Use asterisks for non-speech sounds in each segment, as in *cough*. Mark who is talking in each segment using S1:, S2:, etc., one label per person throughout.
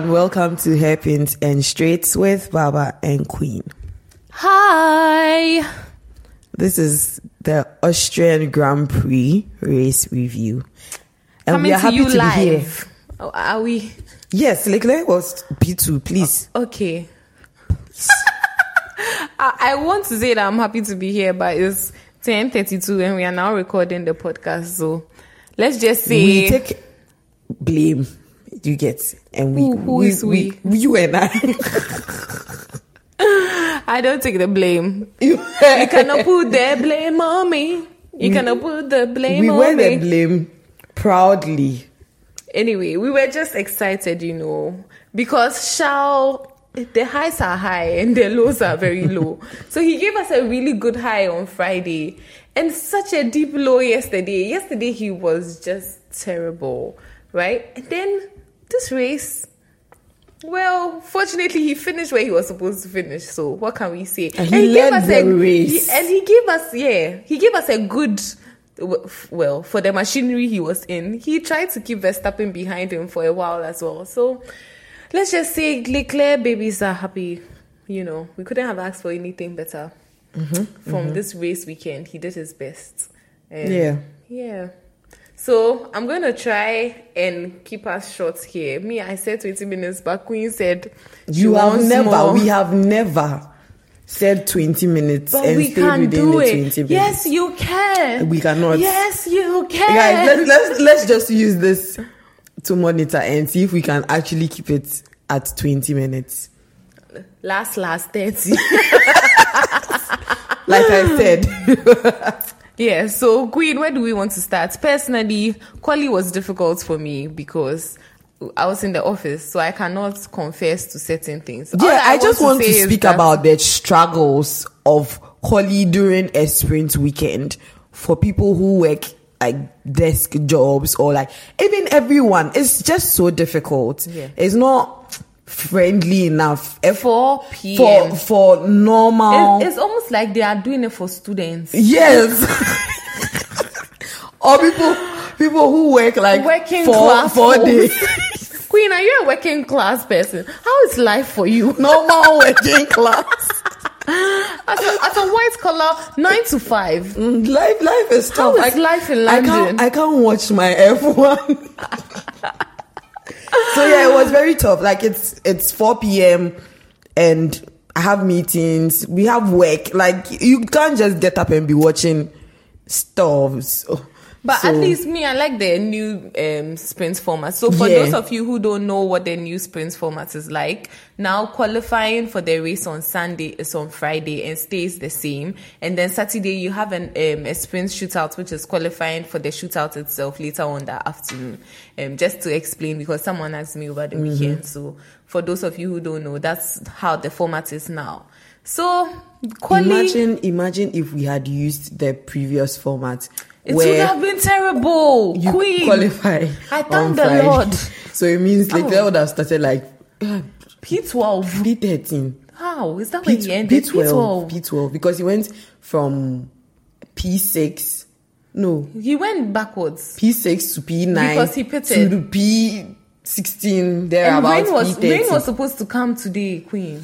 S1: everyone. Welcome to Hairpins and Straights with Baba and Queen.
S2: Hi.
S1: This is the Austrian Grand Prix race review. And
S2: Coming
S1: we are
S2: to
S1: happy
S2: you
S1: to be here.
S2: live. Oh, are we?
S1: Yes, Leclerc was P2, please.
S2: Okay. *laughs* I, I want to say that I'm happy to be here, but it's 10:32 and we are now recording the podcast. So let's just say
S1: we take blame, you get. And we,
S2: Who- who is we?
S1: You and I. *laughs*
S2: I don't take the blame.
S1: you
S2: cannot put the blame on me. You cannot put the blame
S1: we
S2: on
S1: wear
S2: me.
S1: the blame proudly.
S2: Anyway, we were just excited, you know, because Shao, the highs are high and the lows are very low. so he gave us a really good high on Friday and such a deep low yesterday. Yesterday he was just terrible, right? And then this race, well, fortunately he finished where he was supposed to finish. So what can we say?
S1: And he led the
S2: a
S1: race.
S2: he- and he gave us yeah, he gave us a good well, for the machinery he was in, he tried to keep Verstappen behind him for a while as well. So let's just say Leclerc babies are happy. You know, we couldn't have asked for anything better mm-hmm, from mm-hmm. this race weekend. He did his best. And
S1: Yeah.
S2: Yeah. So I'm going to try and keep us short here. Me, I said 20 minutes, but Queen said
S1: You have never,
S2: more.
S1: we have never said 20 minutes
S2: But
S1: and
S2: we
S1: stayed
S2: can
S1: within
S2: do
S1: the
S2: it.
S1: 20 minutes.
S2: Yes, you can.
S1: We cannot.
S2: Yes, you can.
S1: Guys, let's, let's, let's just use this to monitor and see if we can actually keep it at 20 minutes.
S2: last last 30 *laughs*
S1: Like I said. *laughs*
S2: yeah so queen where do we want to start personally quali was difficult for me because i was in the office so i cannot confess to certain things
S1: yeah,
S2: that
S1: I, just want to
S2: say is
S1: speak about the struggles of quali during a sprint weekend for people who work like desk jobs or like even everyone. It's just so difficult.
S2: Yeah.
S1: It's not friendly enough.
S2: 4
S1: for for normal.
S2: it's, it's almost like they are doing it for students
S1: Yes. *laughs* or people people who work like
S2: Working
S1: four
S2: class
S1: four days. *laughs*
S2: queen are you a working class person how is life for you *laughs*
S1: Normal working class.
S2: as a, as a white collar 9 to 5
S1: Mm, Life life is
S2: How
S1: tough.
S2: is life in
S1: I can't
S2: London?
S1: I can't watch my F1. So yeah, it was very tough. Like it's it's 4 p.m. and I have meetings. We have work. Like you can't just get up and be watching stuffs. Oh.
S2: But
S1: So-
S2: at least me, I like the new um, sprint format. So for
S1: Yeah.
S2: those of you who don't know what the new sprint format is like, now qualifying for the race on Sunday is on Friday and stays the same. And then Saturday you have an um, a sprint shootout, which is qualifying for the shootout itself later on that afternoon. Um, just to explain because someone asked me over the
S1: Mm-hmm.
S2: weekend. So for those of you who don't know, that's how the format is now. So quali,
S1: Imagine imagine if we had used the previous format
S2: it would have been terrible.
S1: you
S2: Queen.
S1: qualify.
S2: I thank the
S1: Friday.
S2: Lord.
S1: So it means like
S2: Oh.
S1: they would have started like
S2: P12.
S1: P13.
S2: How? Is that where
S1: P-
S2: he ended?
S1: P12, P12, because he went from P6, no,
S2: He went backwards.
S1: P6 to P9
S2: Because he pitted.
S1: to P16 there
S2: And
S1: about
S2: rain was,
S1: P30.
S2: rain was supposed to come today, Queen.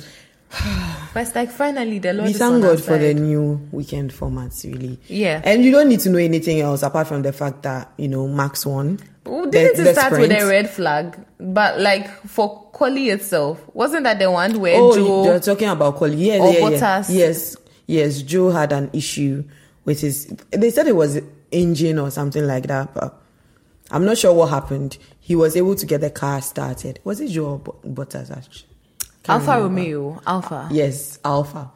S2: *sighs* but it's like finally the Lord
S1: we thank God for the new weekend formats, really.
S2: Yeah.
S1: And you don't need to know anything else apart from the fact that, you know, Max won. The-
S2: didn't
S1: the
S2: it start with a red flag? But like for quali itself, wasn't that the one where
S1: Oh,
S2: Joe?
S1: you're talking about quali. Yeah,
S2: or
S1: yeah, yeah. Yes, yes. Joe had an issue with his. They said it was engine or something like that, but I'm not sure what happened. He was able to get the car started. Was it Joe Bottas? Actually,
S2: Alfa
S1: remember.
S2: Romeo, Alfa.
S1: Yes, Alfa.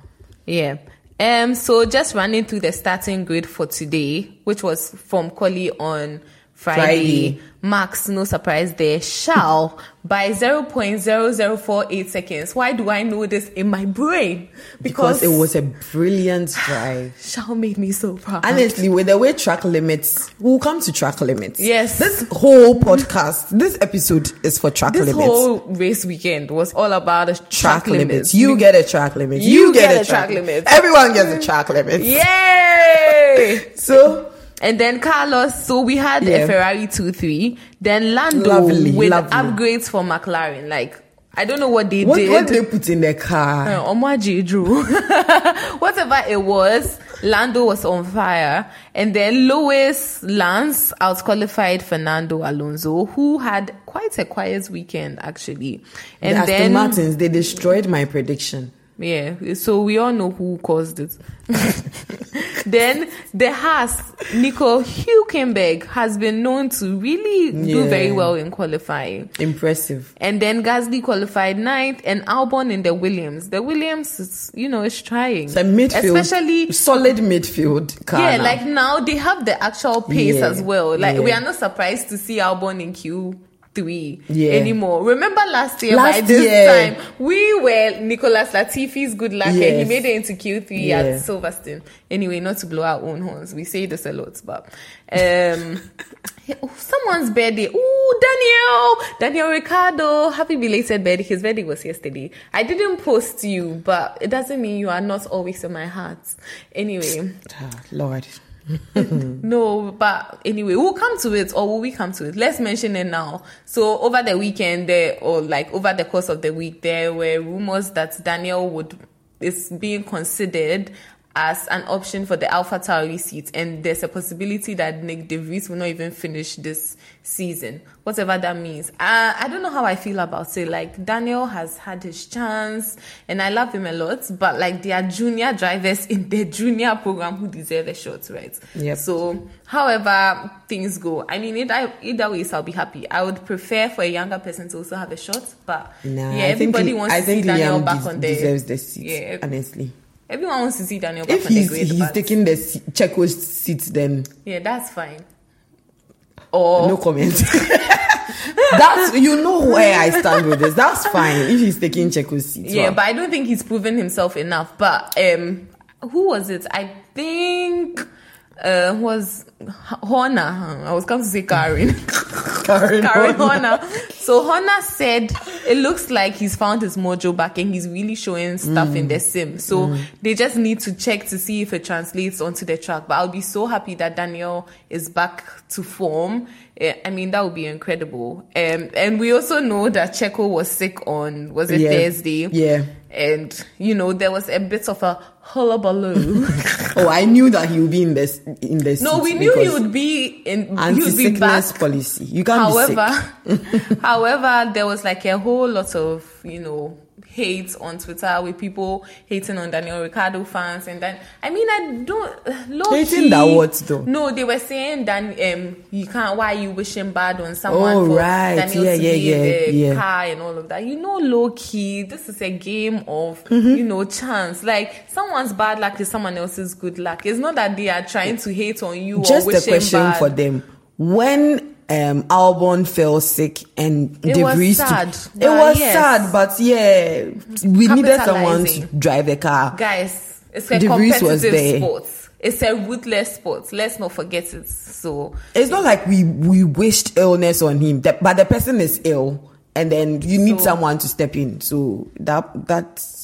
S2: Yeah. Um. So just running through the starting grid for today, which was from quali on Friday.
S1: Friday.
S2: Max, no surprise there, shall by 0.0048 seconds. Why do I know this in my brain?
S1: Because, it was a brilliant *sighs* drive.
S2: shall made me so proud.
S1: Honestly, with the way track limits, we'll come to track limits.
S2: Yes.
S1: This whole podcast, this episode is for track
S2: this
S1: limits.
S2: This whole race weekend was all about the track,
S1: track limits.
S2: limits.
S1: You get a track limit.
S2: You get a track limit.
S1: Everyone gets a track limit.
S2: Yay! *laughs*
S1: So
S2: And then Carlos, so we had
S1: Yeah.
S2: a Ferrari 2-3. Then Lando
S1: Lovely,
S2: with
S1: lovely.
S2: upgrades for McLaren. Like, I don't know what they
S1: What,
S2: did.
S1: what they put in the car?
S2: Uh, Omaji drew. *laughs* Whatever it was, Lando was on fire. And then Lewis Lance outqualified Fernando Alonso, who had quite a quiet weekend, actually. And
S1: the Aston
S2: then,
S1: Martins, they destroyed my prediction.
S2: Yeah, so we all know who caused it. *laughs* then the Haas, Nico Hülkenberg, has been known to really do very well in qualifying.
S1: Impressive.
S2: And then Gasly qualified ninth, and Albon in the Williams. The Williams, is, you know, is trying.
S1: A midfield,
S2: Especially,
S1: solid midfield car.
S2: yeah,
S1: now.
S2: like now they have the actual pace
S1: Yeah,
S2: as well. Like we are not surprised to see Albon in Q3
S1: Yeah.
S2: anymore. Remember last year by
S1: Last
S2: this
S1: year.
S2: time we were Nicholas Latifi's good luck and he made it into Q3
S1: Yeah.
S2: at Silverstone. Anyway, not to blow our own horns. We say this a lot, but um *laughs* someone's birthday. Oh, Daniel! Daniel Ricciardo. Happy belated birthday. His birthday was yesterday. I didn't post you, but it doesn't mean you are not always in my heart. Anyway.
S1: Ah, Lord. *laughs*
S2: No, but anyway, we'll come to it, or will we come to it? Let's mention it now. So over the weekend, there, or like over the course of the week, there were rumors that Daniel would is being considered as an option for the Alpha Tauri seat, and there's a possibility that Nyck De Vries will not even finish this season, whatever that means. Uh, I don't know how I feel about it. Like Daniel has had his chance, and I love him a lot, but like there are junior drivers in the junior program who deserve a shot, right?
S1: Yep.
S2: So, however things go, I mean, either, either ways, I'll be happy. I would prefer for a younger person to also have a shot, but
S1: Nah,
S2: yeah,
S1: I
S2: everybody
S1: Li-
S2: wants
S1: I
S2: to
S1: think
S2: see Daniel back on the
S1: deserves the seat,
S2: Yeah,
S1: honestly.
S2: Everyone wants to see Daniel
S1: If he's, he's taking the se- Checo's seat, then
S2: yeah, that's fine. Or
S1: no comment. *laughs* That's you know where I stand with this. That's fine if he's taking Checo's seat.
S2: Yeah,
S1: wow.
S2: but I don't think he's proven himself enough. But um, who was it? I think uh was Horner. I was going to say Karen. *laughs*
S1: Karen
S2: Karen
S1: Horner.
S2: Horner. So Horner said it looks like he's found his mojo back and he's really showing stuff in the sim. So they just need to check to see if it translates onto the track. But I'll be so happy that Daniel is back to form. Eh, I mean, that would be incredible. Um, and we also know that Checo was sick on, was it
S1: Yeah.
S2: Thursday?
S1: Yeah.
S2: And, you know, there was a bit of a hullabaloo. *laughs*
S1: Oh, I knew that he would be in this in the
S2: no, we knew he would be in, he would be
S1: anti-sickness policy. You can't be sick.
S2: however, *laughs* however, there was like a whole lot of you know hate on Twitter with people hating on Daniel Ricciardo fans, and then I mean I don't low
S1: Hating
S2: key,
S1: that what, though?
S2: No, they were saying that um you can't why you wishing bad on someone
S1: Oh,
S2: for
S1: right.
S2: Daniel
S1: Yeah,
S2: to
S1: yeah,
S2: be
S1: yeah,
S2: the
S1: yeah.
S2: car and all of that. You know, low key, this is a game of
S1: Mm-hmm.
S2: you know chance. Like someone's bad luck is someone else's good luck. It's not that they are trying to hate on you
S1: Just
S2: or
S1: a question
S2: bad.
S1: for them. When um, Albon fell sick and
S2: It was sad,
S1: it
S2: but
S1: was
S2: yes.
S1: sad, but yeah, we needed someone to drive the car.
S2: guys it's a
S1: De Vries
S2: competitive sport it's a ruthless sport let's not forget it so
S1: It's not like we we wished illness on him, but the person is ill, and then you need
S2: So-
S1: someone to step in. So that that's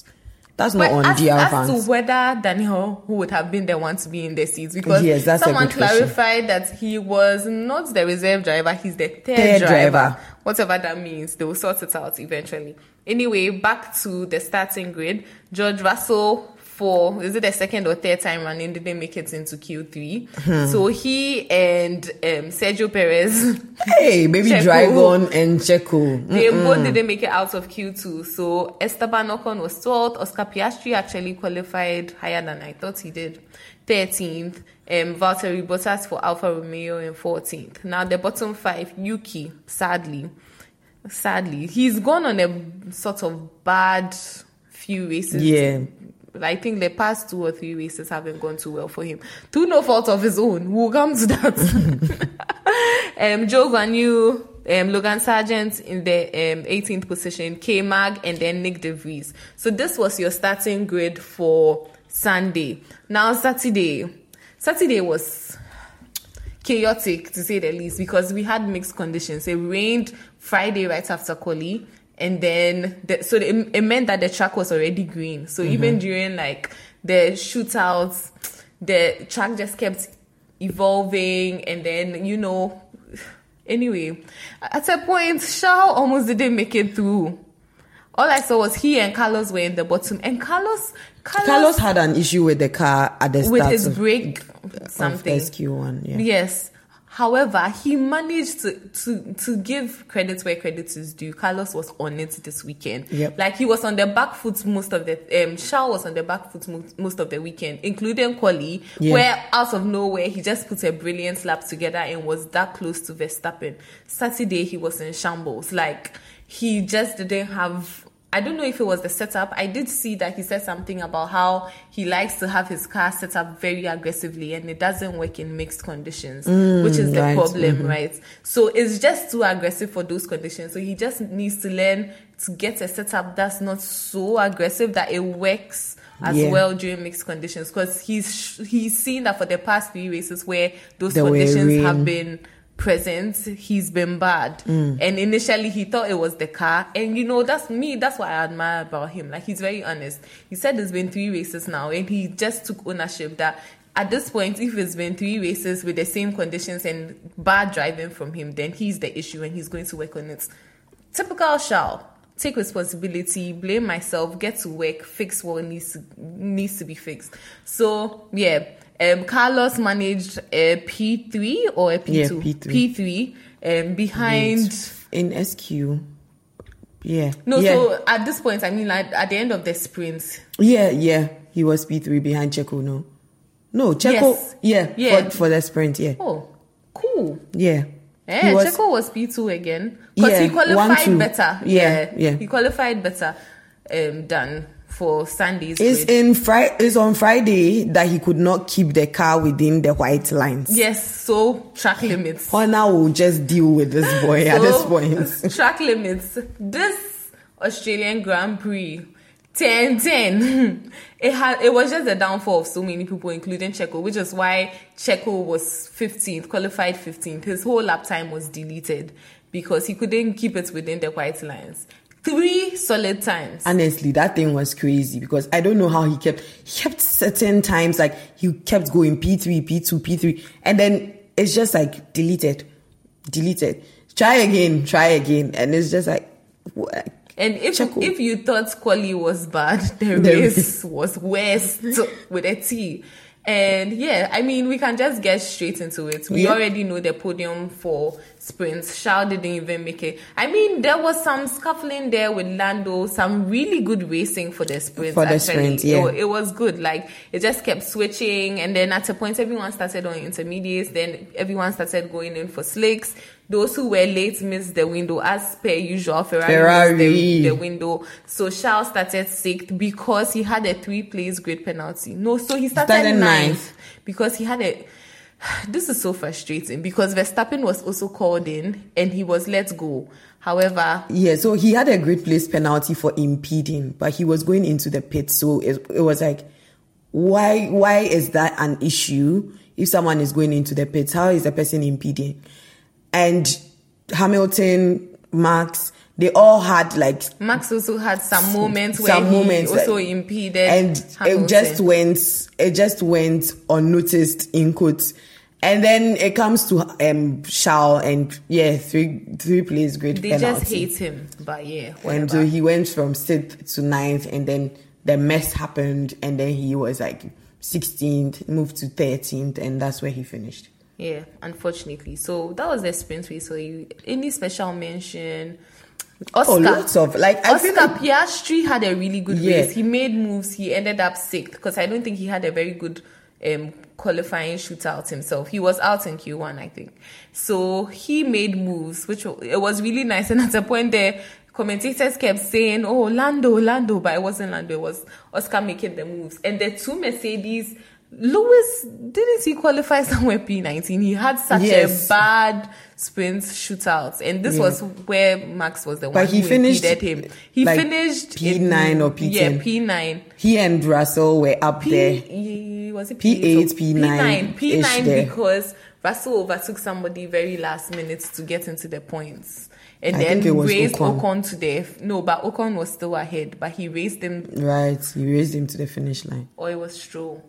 S1: that's not
S2: but
S1: on
S2: as,
S1: DR
S2: as
S1: fans.
S2: to whether Daniel who would have been the one to be in the seats because
S1: Yes, that's
S2: someone
S1: good question.
S2: clarified that he was not the reserve driver he's the third,
S1: Third
S2: driver.
S1: driver.
S2: whatever that means they will sort it out eventually anyway back to the starting grid George Russell for is it the second or third time running didn't make it into Q3
S1: Hmm.
S2: so he and um, Sergio Perez
S1: hey, baby
S2: Checo.
S1: Dragon and Checo.
S2: They both didn't make it out of Q2. So Esteban Ocon was 12th. Oscar Piastri actually qualified higher than I thought he did. 13th. Um, Valtteri Bottas for Alfa Romeo in 14th. Now the bottom five, Yuki, sadly, sadly, he's gone on a sort of bad few races.
S1: Yeah.
S2: I think the past two or three races haven't gone too well for him. Through no fault of his own. We'll come to that. *laughs* um, Zhou Guanyu, um, Logan Sargeant in the um, 18th position, K Mag, and then Nyck De Vries. So this was your starting grid for Sunday. Now Saturday, Saturday was chaotic to say the least because we had mixed conditions. It rained Friday right after Quali, and then the, so it, it meant that the track was already green. So mm-hmm. even during like the shootouts, the track just kept evolving, and then you know. *sighs* Anyway, at a point, Shao almost didn't make it through. All I saw was he and Carlos were in the bottom, and Carlos, Carlos,
S1: Carlos had an issue with the car at the
S2: with
S1: start
S2: his brake something.
S1: SQ1. Yeah.
S2: Yes. However, he managed to, to, to give credit where credit is due. Carlos was on it this weekend.
S1: Yep.
S2: Like he was on the back foot most of the um Shao was on the back foot most of the weekend, including Quali,
S1: Yeah.
S2: where out of nowhere he just put a brilliant lap together and was that close to Verstappen. Saturday he was in shambles. Like he just didn't have I don't know if it was the setup. I did see that he said something about how he likes to have his car set up very aggressively and it doesn't work in mixed conditions, which is the
S1: right.
S2: problem, right? So it's just too aggressive for those conditions. So he just needs to learn to get a setup that's not so aggressive that it works as
S1: Yeah.
S2: well during mixed conditions because he's he's seen that for the past three races where those conditions have been present he's been bad.
S1: Mm.
S2: and initially he thought it was the car. And you know that's me that's what i admire about him. Like he's very honest. He said it's been three races now and he just took ownership that at this point if it's been three races with the same conditions and bad driving from him then he's the issue and he's going to work on it. Typical shall take responsibility blame myself get to work fix what needs to, needs to be fixed. So yeah um carlos managed a p3 or a p2
S1: Yeah, P3.
S2: p3 um behind
S1: in SQ. Yeah.
S2: no
S1: yeah.
S2: so at this point i mean like at the end of the sprint
S1: Yeah, yeah. He was P3 behind Checo, no? No, Checo.
S2: Yes.
S1: Yeah,
S2: Yeah.
S1: For, for the sprint, yeah.
S2: oh cool
S1: Yeah. He was-
S2: Checo was P2 again because
S1: Yeah,
S2: he qualified
S1: one,
S2: better.
S1: Yeah, yeah.
S2: He qualified better um, than for Sunday's
S1: It's in Fri- It's on Friday that he could not keep the car within the white lines.
S2: Yes, so track limits. *laughs*
S1: Honor will just deal with this boy at this point. *laughs*
S2: track limits. This Austrian Grand Prix, 10 10. *laughs* It had it was just a downfall of so many people, including Checo, which is why Checo was 15th, qualified 15th. His whole lap time was deleted because he couldn't keep it within the white lines. Three solid times.
S1: Honestly, that thing was crazy because I don't know how he kept he kept certain times like he kept going P3, P2, P3, and then it's just like deleted, deleted. Try again, try again, and it's just like what?
S2: And if
S1: Checo.
S2: if you thought Quali was bad, *laughs* the,
S1: The
S2: race was worst with a T. And yeah, I mean, we can just get straight into it. We
S1: Yeah.
S2: already know the podium for sprints. Shao didn't even make it. I mean, there was some scuffling there with Lando, some really good racing for the sprints.
S1: For the
S2: actually.
S1: sprint,
S2: It
S1: yeah.
S2: wa- it was good. Like it just kept switching, and then at a point, everyone started on intermediates. Then everyone started going in for slicks. Those who were late missed the window, as per usual. Ferrari,
S1: Ferrari.
S2: missed the, the window. So Charles started sixth because he had a three place grid penalty. No, so he started,
S1: Started
S2: ninth,
S1: ninth.
S2: because he had a. *sighs* This is so frustrating because Verstappen was also called in and he was let go. However,
S1: Yeah, so he had a great place penalty for impeding, but he was going into the pit, so it, it was like, why why is that an issue if someone is going into the pit, How is the person impeding? And Hamilton, Max, they all had like
S2: Max also had some moments where
S1: some
S2: he
S1: moments
S2: also
S1: like-
S2: impeded.
S1: and it just went it just went unnoticed in quotes and then it comes to um Shao and yeah three three plays great
S2: They
S1: penalty.
S2: just hate him, but yeah,
S1: and so he went from sixth to ninth and then the mess happened and then he was like 16th moved to 13th and that's where he finished
S2: Yeah, unfortunately. So that was the sprint race. So you any special mention? Oscar.
S1: oh lots of like I
S2: Oscar
S1: like
S2: Piastri had a really good
S1: Yeah.
S2: race. He made moves. He ended up sixth because I don't think he had a very good um, qualifying shootout himself. He was out in Q1, I think. So he made moves, which it was really nice. *laughs* And at a point there, commentators kept saying, "Oh, Lando, Lando," but it wasn't Lando. It was Oscar making the moves. And the two Mercedes. Lewis didn't he qualify somewhere P19? He had such
S1: Yes.
S2: a bad sprint shootout, and this
S1: Yeah.
S2: was where Max was the one
S1: But he
S2: who
S1: finished,
S2: impeded him. He
S1: like,
S2: finished
S1: P9
S2: in-
S1: or P10.
S2: Yeah, P9.
S1: he and Russell were up
S2: P,
S1: there
S2: he- was it
S1: P8,
S2: P8,
S1: P9
S2: P9, P9 because Russell overtook somebody very last minute to get into the points. And
S1: I
S2: then
S1: think it was
S2: raised
S1: Ocon.
S2: Ocon. to the no, but Ocon was still ahead, but he raised him
S1: right he raised him to the finish line
S2: or it was Stroll.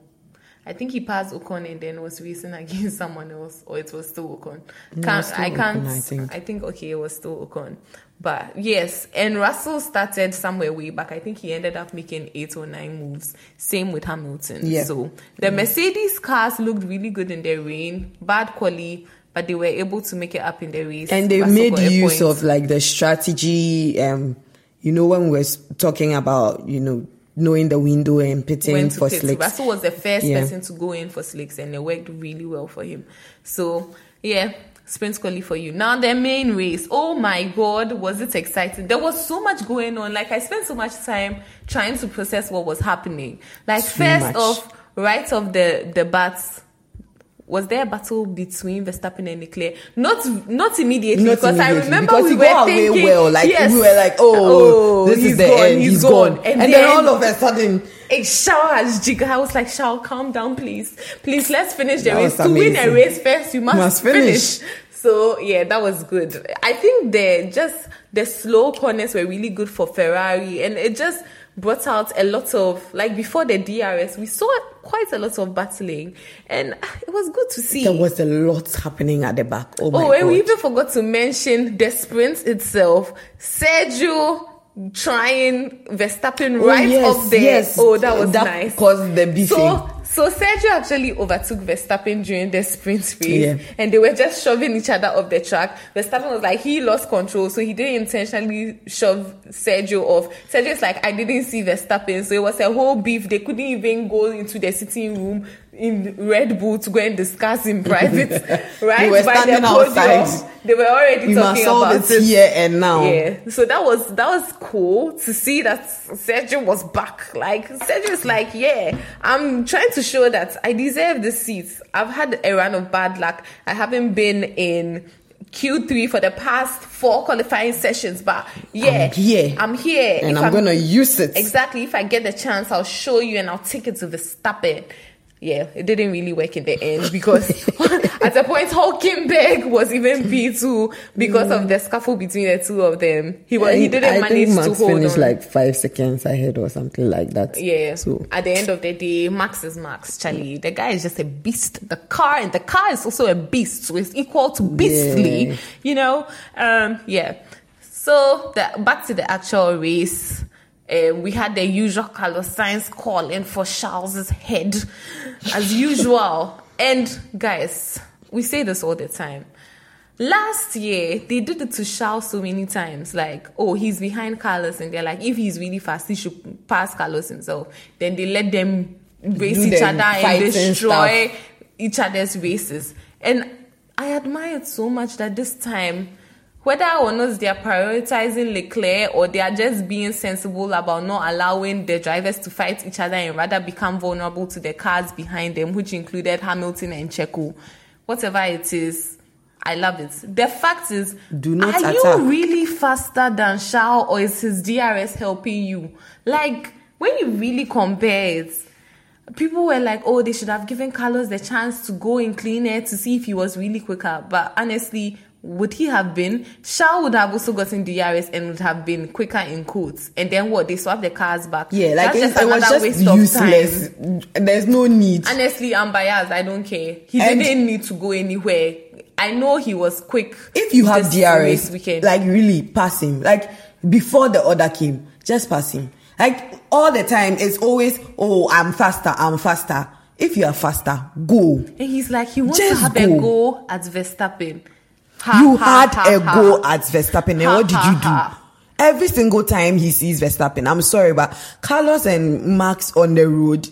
S2: I think he passed Ocon and then was racing against *laughs* someone else, or it was still Ocon.
S1: No,
S2: Can't,
S1: still
S2: I can't.
S1: Ocon, I think.
S2: I think okay, it was still Ocon. But yes, and Russell started somewhere way back. I think he ended up making eight or nine moves. Same with Hamilton.
S1: Yeah.
S2: So the Mercedes cars looked really good in the rain, bad quality, but they were able to make it up in the race.
S1: and they
S2: Russell
S1: made use of like the strategy um you know when we were talking about you know knowing the window and pitting for
S2: pit.
S1: slicks
S2: Russell was the first
S1: Yeah.
S2: person to go in for slicks, and it worked really well for him. So yeah, sprint quality for you. Now the main race. Oh my god, was it exciting? There was so much going on. Like I spent so much time trying to process what was happening. Like first
S1: much.
S2: off, right off the the bats. Was there a battle between Verstappen and Leclerc? Not not immediately
S1: Not
S2: because I remember
S1: because
S2: we were
S1: away
S2: thinking,
S1: well like
S2: yes,
S1: we were like oh, oh
S2: this
S1: is the
S2: gone,
S1: end he's, he's gone,
S2: And,
S1: and, then, all of a sudden
S2: a shower has jigger. I was like, Shao, calm down, please. Please, let's finish the
S1: That
S2: race. To win a race first, you must,
S1: Must
S2: finish.
S1: finish.
S2: So yeah, that was good. I think the just the slow corners were really good for Ferrari, and it just brought out a lot of like before the DRS, we saw quite a lot of battling, and it was good to see.
S1: there was a lot happening at the back oh
S2: Oh, and
S1: god
S2: we even forgot to mention the sprint itself. Sergio trying Verstappen
S1: Oh,
S2: right
S1: yes,
S2: up there.
S1: yes.
S2: Oh, that was
S1: That
S2: nice.
S1: caused the beefing.
S2: So, so Sergio actually overtook Verstappen during the sprint race,
S1: Yeah.
S2: and they were just shoving each other off the track. Verstappen was like he lost control, so he didn't intentionally shove Sergio off. Sergio's like I didn't see Verstappen, so it was a whole beef. They couldn't even go into the sitting room in Red Bull to go and discuss in private, *laughs* right?
S1: They were
S2: By
S1: standing outside.
S2: They were already
S1: we
S2: talking about
S1: it
S2: it.
S1: here and now
S2: Yeah, so that was that was cool to see that Sergio was back. Like Sergio is like, yeah, I'm trying to show that I deserve the seat. I've had a run of bad luck. I haven't been in Q3 for the past four qualifying sessions, but yeah,
S1: I'm here.
S2: I'm here,
S1: and
S2: If
S1: i'm gonna use it
S2: Exactly. If I get the chance, I'll show you and I'll take it to the Verstappen. Yeah, it didn't really work in the end because *laughs* at a point Hulkenberg was even P2 because of the scuffle between the two of them. He was, he didn't
S1: I
S2: manage
S1: think
S2: to
S1: Max
S2: hold
S1: finished
S2: on.
S1: like five seconds ahead or something like that
S2: yeah.
S1: so
S2: at the end of the day, Max is Max, Charlie. The guy is just a beast. The car and the car is also a beast, so it's equal to beastly.
S1: Yeah.
S2: You know? Um, yeah. So the, back to the actual race. Uh, we had the usual Carlos Sainz call in for Charles's head, as usual. *laughs* and guys, we say this all the time. Last year, they did it to Charles so many times. Like, oh, he's behind Carlos, and they're like, if he's really fast, he should pass Carlos himself. Then they let them race each
S1: them
S2: other and destroy each other's races. And I admired so much that this time, whether or not they are prioritizing Leclerc or they are just being sensible about not allowing the drivers to fight each other and rather become vulnerable to the cars behind them, which included Hamilton and Checo. Whatever it is, I love it. The fact is,
S1: Do not
S2: are
S1: attack.
S2: you really faster than Shao or is his DRS helping you? Like, when you really compare it, people were like, oh, they should have given Carlos the chance to go in clean air to see if he was really quicker. But honestly, would he have been? Shao would have also gotten DRS and would have been quicker in quotes. And then what? They swap the cars back.
S1: yeah like
S2: That's
S1: it, it was just
S2: waste of
S1: useless
S2: time.
S1: there's no need
S2: Honestly, I'm biased. I don't care. He
S1: And-
S2: didn't need to go anywhere. I know he was quick.
S1: if you have DRS,
S2: weekend.
S1: like really pass him. Like before the order came, just pass him. Like all the time, it's always, oh, I'm faster, I'm faster. If you are faster, go.
S2: And he's like, he wants to
S1: Just
S2: have
S1: go.
S2: a go at Verstappen. Ha,
S1: you
S2: ha,
S1: had
S2: ha,
S1: a go at Verstappen, and
S2: Ha,
S1: what did you do? Every single time he sees Verstappen, I'm sorry, but Carlos and Max on the road,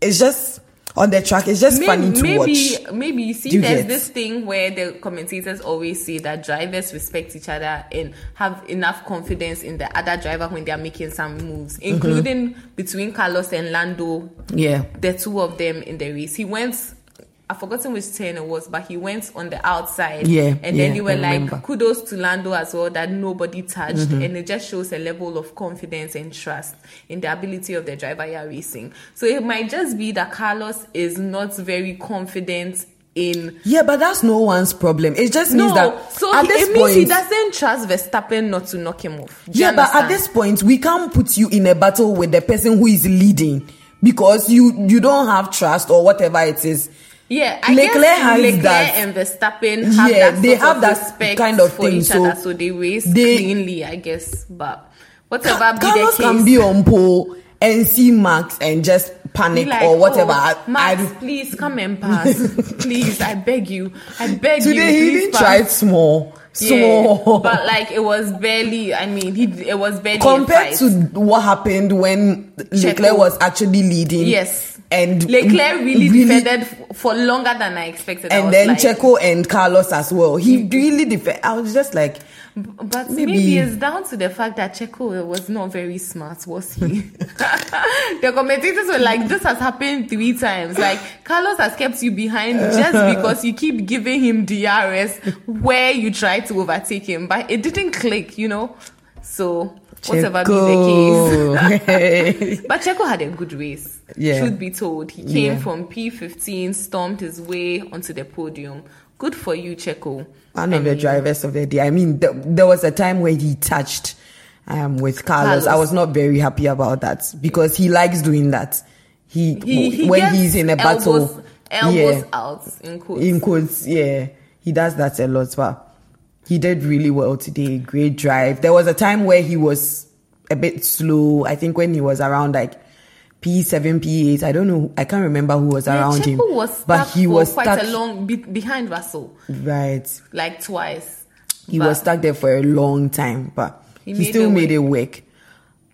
S1: it's just on the track. It's just funny to
S2: maybe,
S1: watch.
S2: Maybe you see,
S1: Do
S2: there's
S1: get?
S2: this thing where the commentators always say that drivers respect each other and have enough confidence in the other driver when they are making some moves,
S1: Mm-hmm.
S2: including between Carlos and Lando.
S1: Yeah.
S2: the two of them in the race. He went. I've forgotten which turn it was, but he went on the outside.
S1: Yeah,
S2: And
S1: yeah,
S2: then they were
S1: I
S2: like,
S1: remember. Mm-hmm.
S2: kudos to Lando as well that nobody touched. And it just shows a level of confidence and trust in the ability of the driver you're racing. So it might just be that Carlos is not very confident in.
S1: Yeah, but that's no one's problem. It just means
S2: No,
S1: that
S2: so
S1: at
S2: he-
S1: this
S2: it means
S1: point,
S2: he doesn't trust Verstappen not to knock him off.
S1: Yeah, but at this point, we can't put you in a battle with the person who is leading because you you don't have trust or whatever it is.
S2: Yeah, I
S1: Leclerc
S2: guess
S1: has
S2: Leclerc
S1: that-
S2: and Verstappen have
S1: Yeah,
S2: that
S1: they have
S2: of
S1: that
S2: respect
S1: kind of
S2: for
S1: thing,
S2: each
S1: so
S2: other, so they race
S1: they-
S2: cleanly, I guess. But whatever
S1: Ca-
S2: be
S1: Carlos
S2: the case,
S1: can be on pole and see Max and just panic
S2: like,
S1: or whatever.
S2: "Oh, Max,
S1: I-
S2: please come and pass, *laughs* please. I beg you, I beg you.
S1: today he
S2: pass."
S1: tried small,
S2: Yeah,
S1: small.
S2: but like it was barely. I mean, he it was barely
S1: compared to what happened when Leclerc was actually leading.
S2: Yes.
S1: And
S2: Leclerc really, defended for longer than I expected.
S1: And
S2: was
S1: then
S2: like,
S1: Checo and Carlos as well. He mm. really defended. I was just like,
S2: But
S1: Maybe-
S2: maybe. it's down to the fact that Checo was not very smart, was he? *laughs* *laughs* the commentators were like, "This has happened three times. Like Carlos has kept you behind *laughs* just because you keep giving him DRS where you try to overtake him, but it didn't click, you know. So whatever be the case." But Checo had a good race.
S1: Yeah.
S2: Truth be told, he came
S1: Yeah.
S2: from P15, stormed his way onto the podium. Good for you, Checo.
S1: One of
S2: I
S1: the
S2: mean,
S1: drivers of the day. I mean, th- there was a time where he touched um, with Carlos.
S2: Carlos.
S1: I was not very happy about that because he likes doing that. He,
S2: He, he
S1: when he's in a battle,
S2: elbows, elbows
S1: yeah,
S2: out in quotes.
S1: in quotes, yeah, he does that a lot. But he did really well today. Great drive. There was a time where he was a bit slow. I think when he was around like P7, P8. I don't know. I can't remember who was
S2: Yeah,
S1: around
S2: Checo
S1: him.
S2: was
S1: but he was
S2: quite
S1: stuck.
S2: a long be- behind Russell,
S1: right.
S2: like twice.
S1: He
S2: But
S1: was stuck there for a long time, but
S2: He
S1: he, still
S2: it
S1: made it work.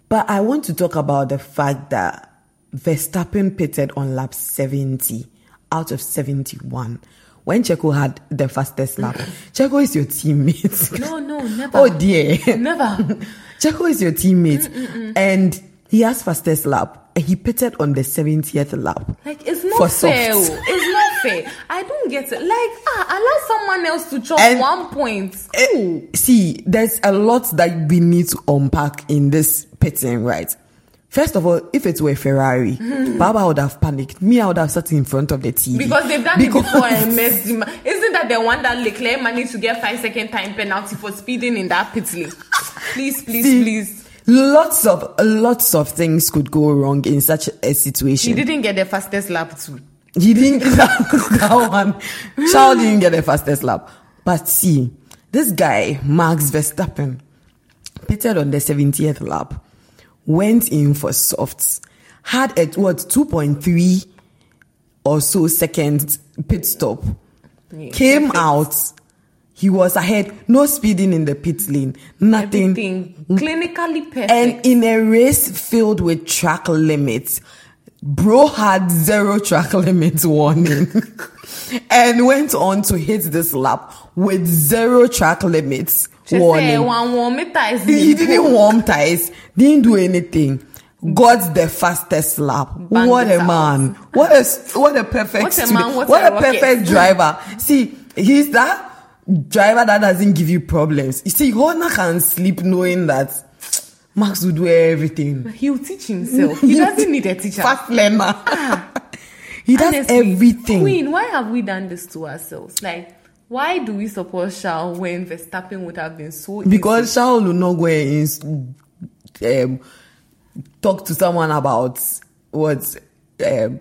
S1: But I want to talk about the fact that Verstappen pitted on lap 70 out of 71 when Checo had the fastest lap. Checo is your teammate.
S2: No, no, never.
S1: oh dear.
S2: Never. *laughs*
S1: Checo is your teammate. And he has fastest lap. And he pitted on the 70th lap.
S2: Like it's not fair. oh. It's not fair. I don't get it. Like ah, allow someone else to chop
S1: And-
S2: one point.
S1: Eh, see, there's a lot that we need to unpack in this pitting, right? First of all, if it were Ferrari, mm-hmm. Baba would have panicked. Me, I would have sat in front of the TV.
S2: Because they've done
S1: Because-
S2: it before and messed him. Isn't that the one that Leclerc managed to get five second time penalty for speeding in that pit lane? Please, please,
S1: See,
S2: please.
S1: Lots of lots of things could go wrong in such a situation.
S2: He didn't get the fastest lap too.
S1: He didn't *laughs* get that one. Charles didn't get the fastest lap. But see, this guy, Max Verstappen, pitted on the 70th lap, went in for softs, had a what 2.3 or so seconds pit stop,
S2: Yeah,
S1: came out. He was ahead, no speeding in the pit lane, nothing.
S2: Everything. Clinically perfect.
S1: And in a race filled with track limits, bro had zero track *laughs* limits warning. *laughs* And went on to hit this lap with zero track limits
S2: She
S1: warning.
S2: one meter is
S1: he didn't warm ties, didn't do anything. Got the fastest lap. What a man! What a what a perfect
S2: What a man, what
S1: what
S2: a
S1: a perfect driver. See, he's that driver that doesn't give you problems. You see, Horner can sleep knowing that Max will do everything.
S2: He'll teach himself. He *laughs* doesn't need a teacher.
S1: Fast learner. Ah. *laughs* he does
S2: Honestly,
S1: everything.
S2: Queen, why have we done this to ourselves? Like, why do we support Charles when Verstappen would have been so easy?
S1: Because Charles will not go and um, talk to someone about what um,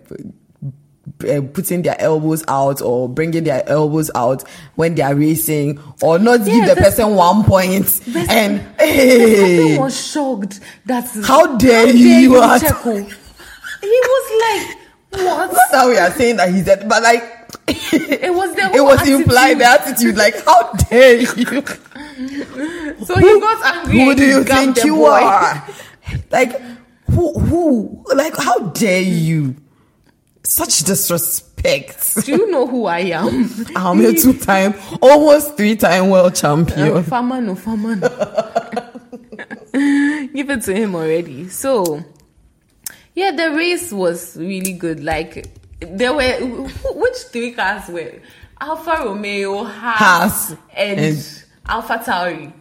S1: uh, putting their elbows out or bringing their elbows out when they are racing or not give the person one point and hey *laughs*
S2: was shocked that
S1: How dare you, Ad-
S2: Checo. He was like, *laughs* what?
S1: that's how we are saying that he said but like
S2: It was the
S1: it was implied the attitude like how dare you *laughs*
S2: So he got angry.
S1: who do you think you
S2: boy.
S1: are *laughs* like who who like how dare you such disrespect
S2: Do you know who I am? *laughs*
S1: I'm a two-time, almost three-time world
S2: Uh,
S1: champion.
S2: farmer no farmer no. Give it to him already. So, yeah, the race was really good. Like there were which three cars were Alfa Romeo, Haas,
S1: Haas,
S2: and,
S1: and-
S2: Alpha Tauri.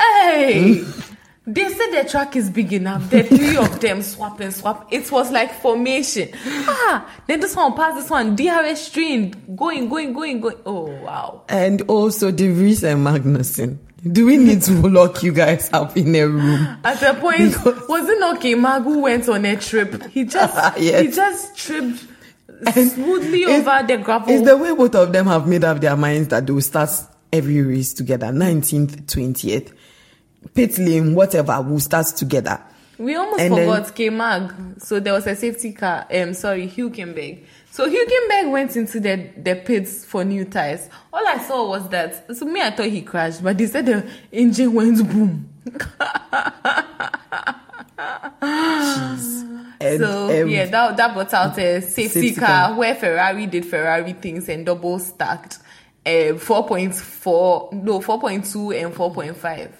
S2: Hey. *laughs* They said the track is big enough. The three of them swap and swap. It was like formation. Ah, then this one pass this one. DRS stream going, going, going, going. Oh wow!
S1: And also De Vries and Magnussen. Do we need to lock you guys up in a room?
S2: At a point,
S1: Because-
S2: was it not K-Mag who went on a trip? He *laughs* just
S1: Yes.
S2: he just tripped smoothly over the gravel.
S1: It's the way both of them have made up their minds that they will start every race together. 19th, 20th. Pit lane, whatever, we'll start together.
S2: We almost
S1: And
S2: forgot K-Mag. So there was a safety car. Um, sorry, Hülkenberg. So Hülkenberg went into the, the pits for new tires. All I saw was that. So me, I thought he crashed, but they said the engine went boom. *laughs*
S1: And,
S2: so
S1: um,
S2: yeah, that that brought out a safety,
S1: Safety
S2: car,
S1: car.
S2: where Ferrari did Ferrari things and double stacked. Uh, four point four, no, four point two and four point five.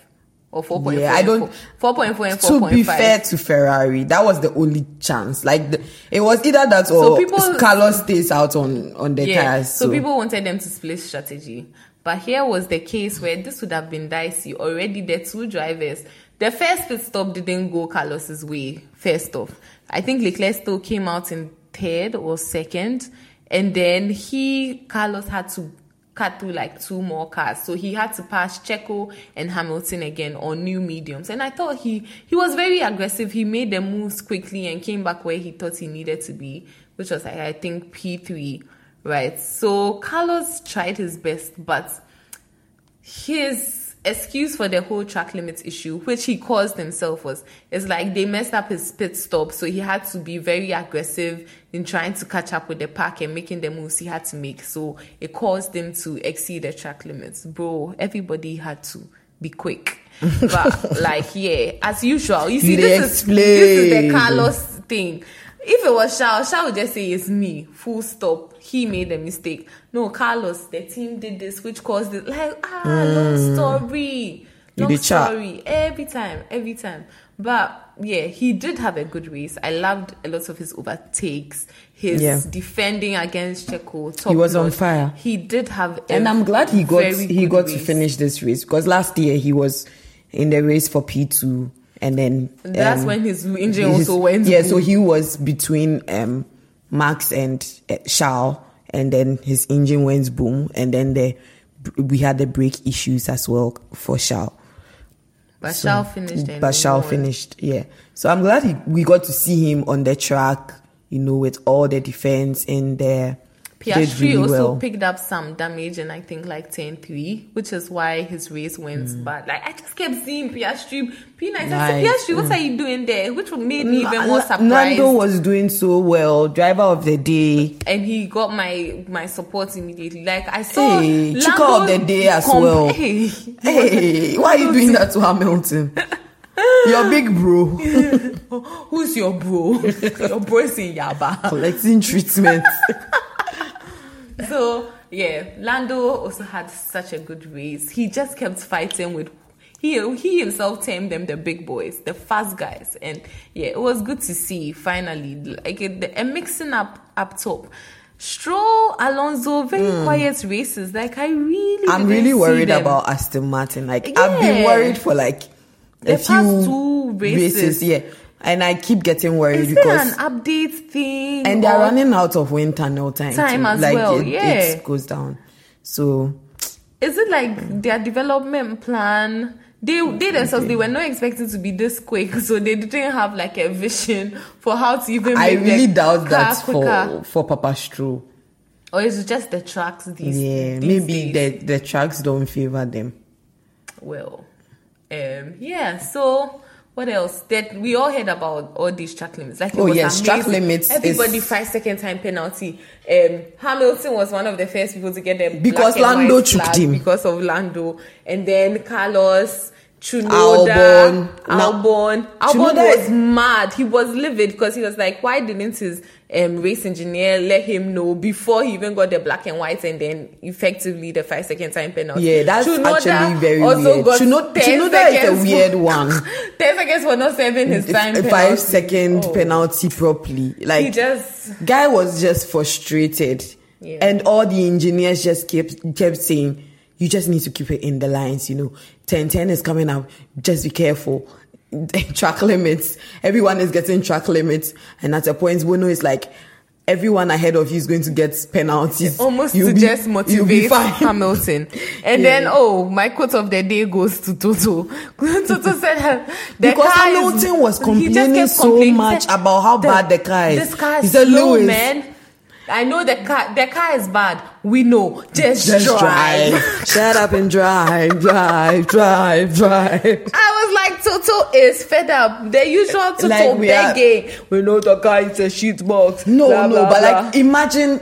S2: Or four point four.
S1: Yeah, I don't-
S2: Four point four and 4.5 to
S1: be fair to Ferrari, that was the only chance. Like the, it was either that or
S2: people-
S1: Carlos stays out on on the
S2: Yeah.
S1: tires.
S2: So, people wanted them to split strategy. But here was the case where this would have been dicey. Already the two drivers, the first pit stop didn't go Carlos's way, first off. I think Leclerc still came out in third or second. And then he, Carlos had to cut through like two more cars. So he had to pass Checo and Hamilton again on new mediums. And I thought he, he was very aggressive. He made the moves quickly and came back where he thought he needed to be, which was like, I think P3, right? So Carlos tried his best, but his excuse for the whole track limits issue, which he caused himself, was it's like they messed up his pit stop, so he had to be very aggressive in trying to catch up with the pack and making the moves he had to make. So it caused him to exceed the track limits. Bro, everybody had to be quick. but *laughs* like yeah, as usual, you see
S1: They
S2: this is, this is the. Carlos thing. If it was Shao, Shao would just say it's me. Full stop. He made a mistake. No, Carlos, the team did this, which caused it. Like ah, long story, long
S1: dey chat.
S2: story. Every time, every time. But yeah, he did have a good race. I loved a lot of his overtakes, his
S1: Yeah.
S2: defending against Checo.
S1: He was on fire.
S2: He did have,
S1: and I'm glad he got he got to finish this race because last year he was in the race for P2 and then
S2: That's
S1: um,
S2: when his engine
S1: his-
S2: also went.
S1: Yeah, so he was between um Max and uh, Charles and then his engine went boom and then the we had the brake issues as well for Charles.
S2: But Shao finished.
S1: But Charles finished, yeah. So I'm glad he, we got to see him on the track, you know, with all the defense in there.
S2: Piastri
S1: really
S2: also
S1: well.
S2: picked up some damage and I think like 10-3, which is why his race went
S1: Mm.
S2: bad. Like I just kept seeing Piastri. P9, I said, Piastri, what are you doing there? Which made me even more surprised.
S1: Nando was doing so well, driver of the day.
S2: and he got my my support immediately. Like I saw
S1: Hey, Chica of the day as
S2: comp-
S1: well. *laughs*
S2: Hey,
S1: Hey, why are you doing that to Hamilton? Your big bro *laughs*
S2: who's your bro? *laughs* your bro is in Yaba.
S1: collecting treatment.
S2: So yeah, Lando also had such a good race. He just kept fighting with. He, he himself termed them the big boys, the fast guys, and yeah, it was good to see finally like a, a mixing up up top. Stroll, Alonso, very hmm. quiet races. Like I really.
S1: I'm really worried about Aston Martin. Like I've been worried for like
S2: The
S1: a
S2: past
S1: few
S2: two races.
S1: yeah, and I keep getting worried
S2: Is
S1: because
S2: an update thing?
S1: and they're running out of wind tunnel time.
S2: Time
S1: too.
S2: as
S1: like
S2: well,
S1: it,
S2: yeah.
S1: it goes down. So
S2: Is it like their development plan? They they themselves they were not expecting to be this quick, so they didn't have like a vision for how to even.
S1: I really doubt that
S2: quicker.
S1: for for Papa Stroll.
S2: Or is it just the tracks these?
S1: Yeah,
S2: these
S1: maybe
S2: days?
S1: the the tracks don't favor them.
S2: Well, um, yeah. So what else? That we all heard about all these track limits. Like
S1: Oh,
S2: was
S1: yes, track limits
S2: Everybody
S1: is-
S2: five second time penalty. Um, Hamilton was one of the first people to get them
S1: Because Lando choked him.
S2: because of Lando, and then Carlos.
S1: Albon. Tsunoda,
S2: Albon, Albon
S1: Tsunoda
S2: was mad. He was livid because he was like, "Why didn't his um, race engineer let him know before he even got the black and white and then effectively the five second time penalty?"
S1: Yeah, that's
S2: Tsunoda
S1: actually very
S2: also
S1: weird.
S2: got
S1: Chuno-
S2: 10
S1: Tsunoda is a weird one. *laughs*
S2: 10 seconds for not serving his time.
S1: a
S2: penalty.
S1: five second
S2: Oh.
S1: penalty properly. Like
S2: He just
S1: guy was just frustrated,
S2: Yeah.
S1: and all the engineers just kept kept saying, "You just need to keep it in the lines." You know, ten ten is coming up. Just be careful. *laughs* track limits. Everyone is getting track limits, and at a point, Bono is like. everyone ahead of you is going to get penalties.
S2: Almost
S1: You'll
S2: to
S1: be-
S2: just motivate. *laughs* Hamilton. And
S1: Yeah.
S2: then, oh, my quote of the day goes to Toto. *laughs* Toto said the
S1: Because
S2: car is-
S1: was
S2: he
S1: complaining so
S2: complaining. He
S1: much
S2: said,
S1: about how bad the car is.
S2: This car
S1: He
S2: is
S1: said,
S2: slow,
S1: "Lewis,
S2: man. I know the car. The car is bad. We know. Just,
S1: Just
S2: drive.
S1: drive. *laughs* Shut up and drive, drive, drive, drive.
S2: I was like, Toto is fed up. The usual Toto
S1: Like we are-
S2: begging. We know the car is a shit box.
S1: No,
S2: blah,
S1: no,
S2: blah,
S1: but
S2: blah.
S1: like imagine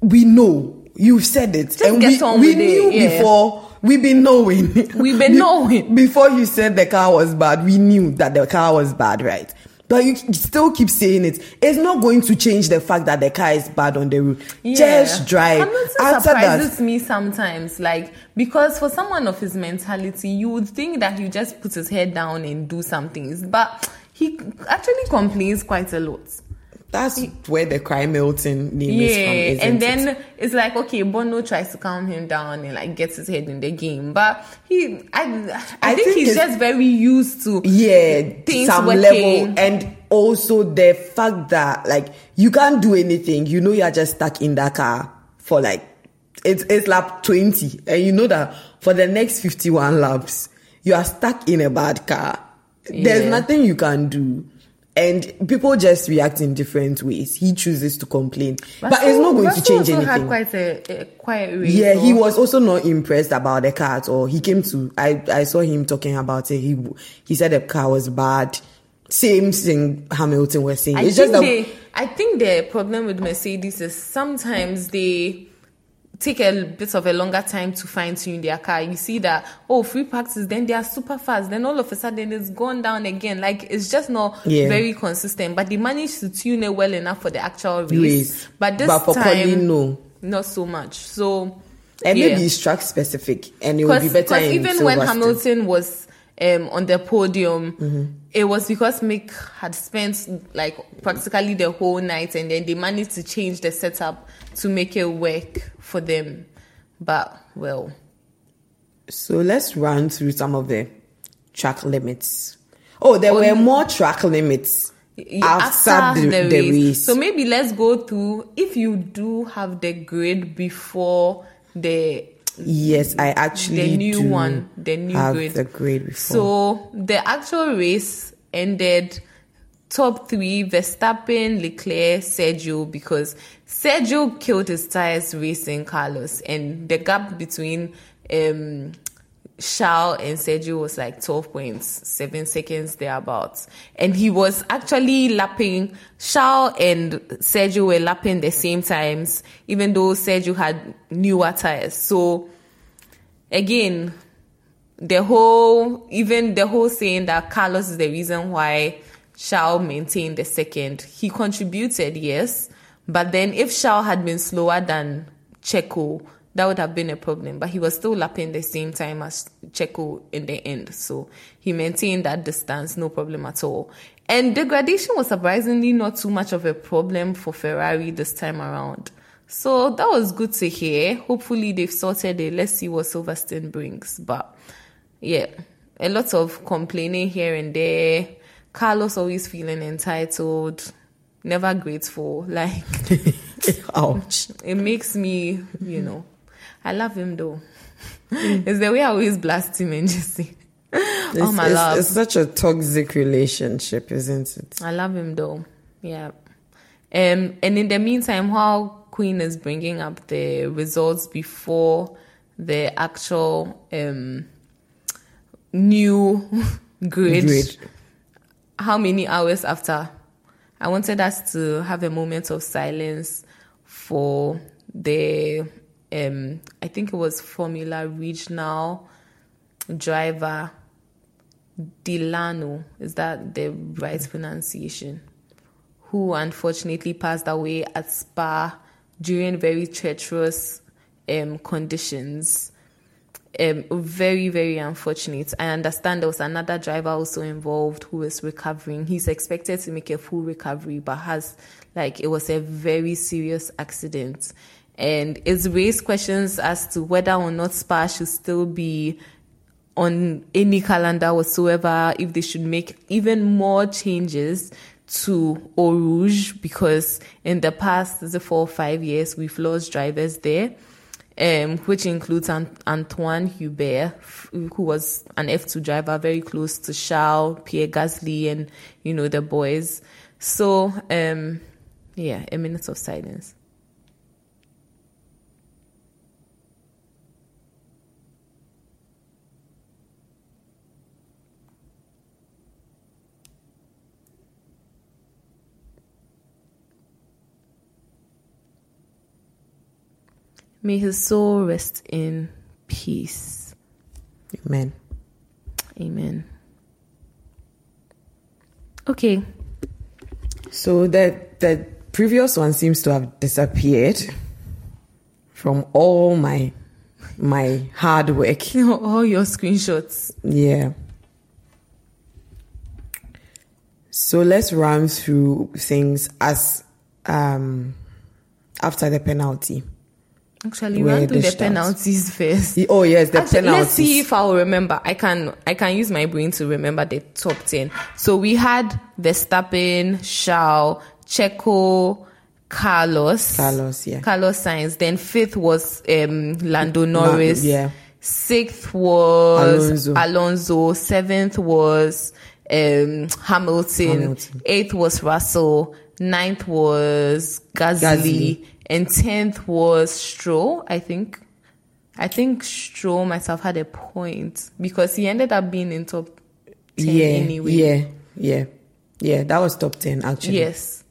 S1: we know. You've said it. and
S2: get
S1: we,
S2: on
S1: we
S2: with it,
S1: knew
S2: yeah.
S1: before. We've been knowing.
S2: We've been
S1: Be-
S2: knowing.
S1: Before you said the car was bad, we knew that the car was bad, right? But you still keep saying it. It's not going to change the fact that the car is bad on the road. Just drive.
S2: Hamilton
S1: After
S2: surprises
S1: that,
S2: me sometimes, like because for someone of his mentality, you would think that he just puts his head down and do some things, but he actually complains quite a lot.
S1: That's where the crime Milton name is from.
S2: Yeah, and
S1: it?
S2: then it's like okay, Bono tries to calm him down and like gets his head in the game, but he, I, I,
S1: I
S2: think,
S1: think
S2: he's just very used to
S1: yeah
S2: things
S1: some
S2: working.
S1: level and also the fact that like you can't do anything you know you're just stuck in that car for like it's it's lap 20 and you know that for the next 51 laps you are stuck in a bad car there's nothing you can do and people just react in different ways he chooses to complain but, it's not going to change
S2: also Had
S1: anything
S2: quite a, a quiet race.
S1: yeah, he was also not impressed about the car at all. He came to I I saw him talking about it. He he said the car was bad. Same thing Hamilton was saying.
S2: I
S1: it's
S2: think
S1: just that
S2: they, I think the problem with Mercedes is sometimes they take a bit of a longer time to fine tune their car. You see that oh free practice, then they are super fast, then all of a sudden it's gone down again. Like it's just not
S1: Yeah.
S2: very consistent. But they managed to tune it well enough for the actual race. But this
S1: But for
S2: time,
S1: no.
S2: not so much. So
S1: and
S2: yeah.
S1: maybe it's track specific and it would be better in
S2: even when Hamilton was um, on the podium,
S1: Mm-hmm.
S2: it was because Mick had spent like practically the whole night, and then they managed to change the setup to make it work for them. But well,
S1: So let's run through some of the track limits. Oh, there were more track limits
S2: y-
S1: after, the, the race.
S2: So maybe let's go through if you do have the grid before the
S1: yes, I actually
S2: the new one, the new
S1: have
S2: grid.
S1: the grade before.
S2: So the actual race ended top three Verstappen, Leclerc, Sergio because Sergio killed his tires racing Carlos, and the gap between um, Charles and Sergio was like 12 points, seven seconds thereabouts. And he was actually lapping, Charles and Sergio were lapping the same times, even though Sergio had newer tires. So again, the whole even the whole saying that Carlos is the reason why Charles maintained the second. He contributed, yes, but then if Charles had been slower than Checo, that would have been a problem. But he was still lapping the same time as Checo in the end, so he maintained that distance, no problem at all. And the degradation was surprisingly not too much of a problem for Ferrari this time around. So that was good to hear. Hopefully they've sorted it. Let's see what Silverstone brings. But yeah, a lot of complaining here and there. Carlos always feeling entitled, never grateful. *laughs* Like *laughs*
S1: Ouch.
S2: it makes me, you know, I love him though. it's the way I always blast him and just say, "Oh
S1: It's,
S2: my
S1: it's-
S2: love."
S1: it's such a toxic relationship, isn't it?
S2: I love him though. Yeah. Um, and in the meantime, while Queen is bringing up the results before the actual um, new *laughs* grid,
S1: Grid.
S2: how many hours after? I wanted us to have a moment of silence for the, um, I think it was Formula Regional driver Dilano. Is that the right pronunciation? Who unfortunately passed away at Spa during very treacherous um, conditions. Um, very, very unfortunate. I understand there was another driver also involved who is recovering. He's expected to make a full recovery, but has like it was a very serious accident. And it's raised questions as to whether or not Spa should still be on any calendar whatsoever, if they should make even more changes to Eau because in the past the four or five years we've lost drivers there. Um, which includes Ant- Antoine Hubert, who was an F2 driver, very close to Charles, Pierre Gasly, and you know the boys. So, um, yeah, a minute of silence. May his soul rest in peace.
S1: Amen.
S2: Amen. Okay.
S1: So the the previous one seems to have disappeared from all my my hard work. *laughs*
S2: All your screenshots.
S1: Yeah. So let's run through things as um after the penalty.
S2: Actually,
S1: Where
S2: run through the penalties first.
S1: Oh yes, the
S2: Actually,
S1: penalties.
S2: let's see if I'll remember. I can I can use my brain to remember the top ten. So we had Verstappen, Charles, Checo, Carlos,
S1: Carlos, yeah.
S2: Carlos Sainz. Then fifth was um, Lando Norris.
S1: yeah.
S2: Sixth was
S1: Alonso.
S2: Alonso. Seventh was um, Hamilton.
S1: Hamilton.
S2: Eighth was Russell. Ninth was Gasly.
S1: Gasly.
S2: And tenth was Stroll, I think. I think Stroll myself had a point because he ended up being in top 10
S1: yeah,
S2: anyway.
S1: yeah, yeah, yeah. That was top ten actually.
S2: Yes.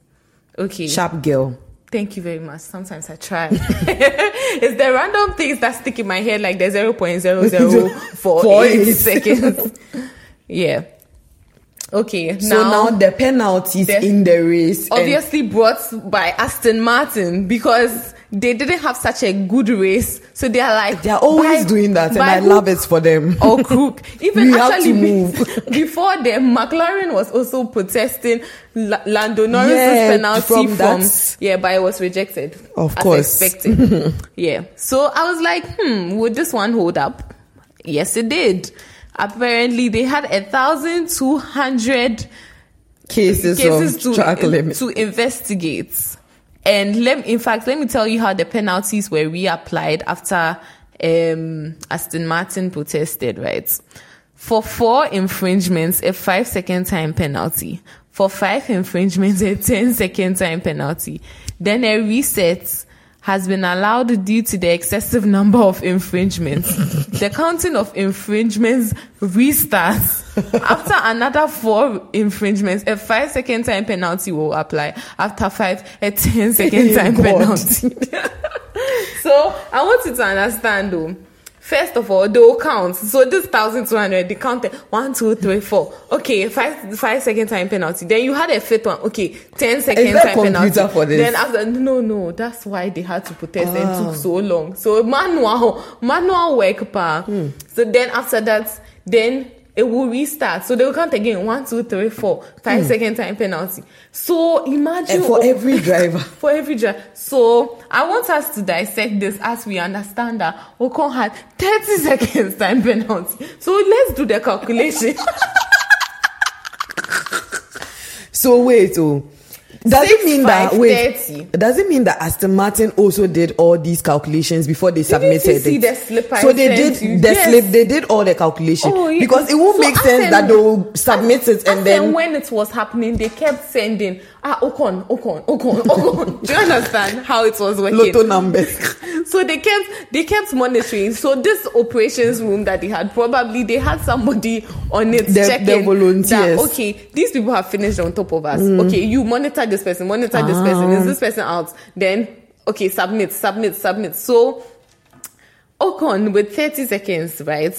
S2: Okay.
S1: Sharp girl.
S2: Thank you very much. Sometimes I try. *laughs* it's the random things that stick in my head like the *laughs* 0.0048
S1: eight.
S2: seconds. yeah. Okay.
S1: So now, the penalties in the race.
S2: obviously brought by Aston Martin because they didn't have such a good race. So they are like
S1: they are always
S2: by-
S1: doing that, and I love
S2: hook
S1: it for them. *laughs*
S2: Or crook. *laughs* Even
S1: We have
S2: actually be-
S1: move. *laughs*
S2: before them, McLaren was also protesting La- Lando Norris's
S1: Yeah,
S2: penalty
S1: from
S2: from, yeah, but it was rejected.
S1: Of course.
S2: expected. yeah. So I was like, hmm, would this one hold up? Yes, it did. Apparently, they had a thousand two hundred
S1: cases,
S2: cases
S1: of
S2: to
S1: track limit.
S2: to investigate. And let in fact, let me tell you how the penalties were reapplied after um, Aston Martin protested. Right, for four infringements, a five second time penalty. For five infringements, a 10 second time penalty. Then a reset has been allowed due to the excessive number of infringements. *laughs* the counting of infringements restarts. After another four infringements, a five second time penalty will apply. After five, a 10 second *laughs* oh time
S1: God.
S2: penalty. *laughs* so I want you to understand though. First of all, they will count. So this thousand two hundred, they counted one, two, three, four. Okay, five five second time penalty. Then you had a fifth one. Okay, ten second
S1: Is
S2: time penalty.
S1: for this?
S2: Then after no, no, that's why they had to protest and
S1: Ah.
S2: took so long. So manual manual work pa.
S1: Hmm.
S2: So then after that, then it will restart. So they will count again. One, two, three, four. Five hmm. second time penalty. So imagine.
S1: And for *laughs* every driver.
S2: for every driver. So I want us to dissect this as we understand that Ocon had 30 *laughs* seconds time penalty. So let's do the calculation. *laughs*
S1: So wait, oh, does it mean that wait?
S2: 30.
S1: Does it mean that Aston Martin also did all these calculations before they submitted
S2: you see
S1: it?
S2: the slip I
S1: so they
S2: sent
S1: did
S2: you?
S1: the
S2: Yes.
S1: slip. They did all the calculations
S2: Oh, yeah.
S1: because it won't
S2: So
S1: make sense that they will submit it and then
S2: when it was happening, they kept sending ah Ocon, Ocon, Ocon, *laughs* Ocon. Do you understand how it was working?
S1: lotto numbers. *laughs*
S2: So they kept they kept monitoring. So this operations room that they had, probably they had somebody on it
S1: The-
S2: checking
S1: the volunteers.
S2: that okay, these people have finished on top of us. Okay, you monitor this person, monitor this person. Is this person out? Then okay, submit, submit, submit. So Ocon with 30 seconds, right?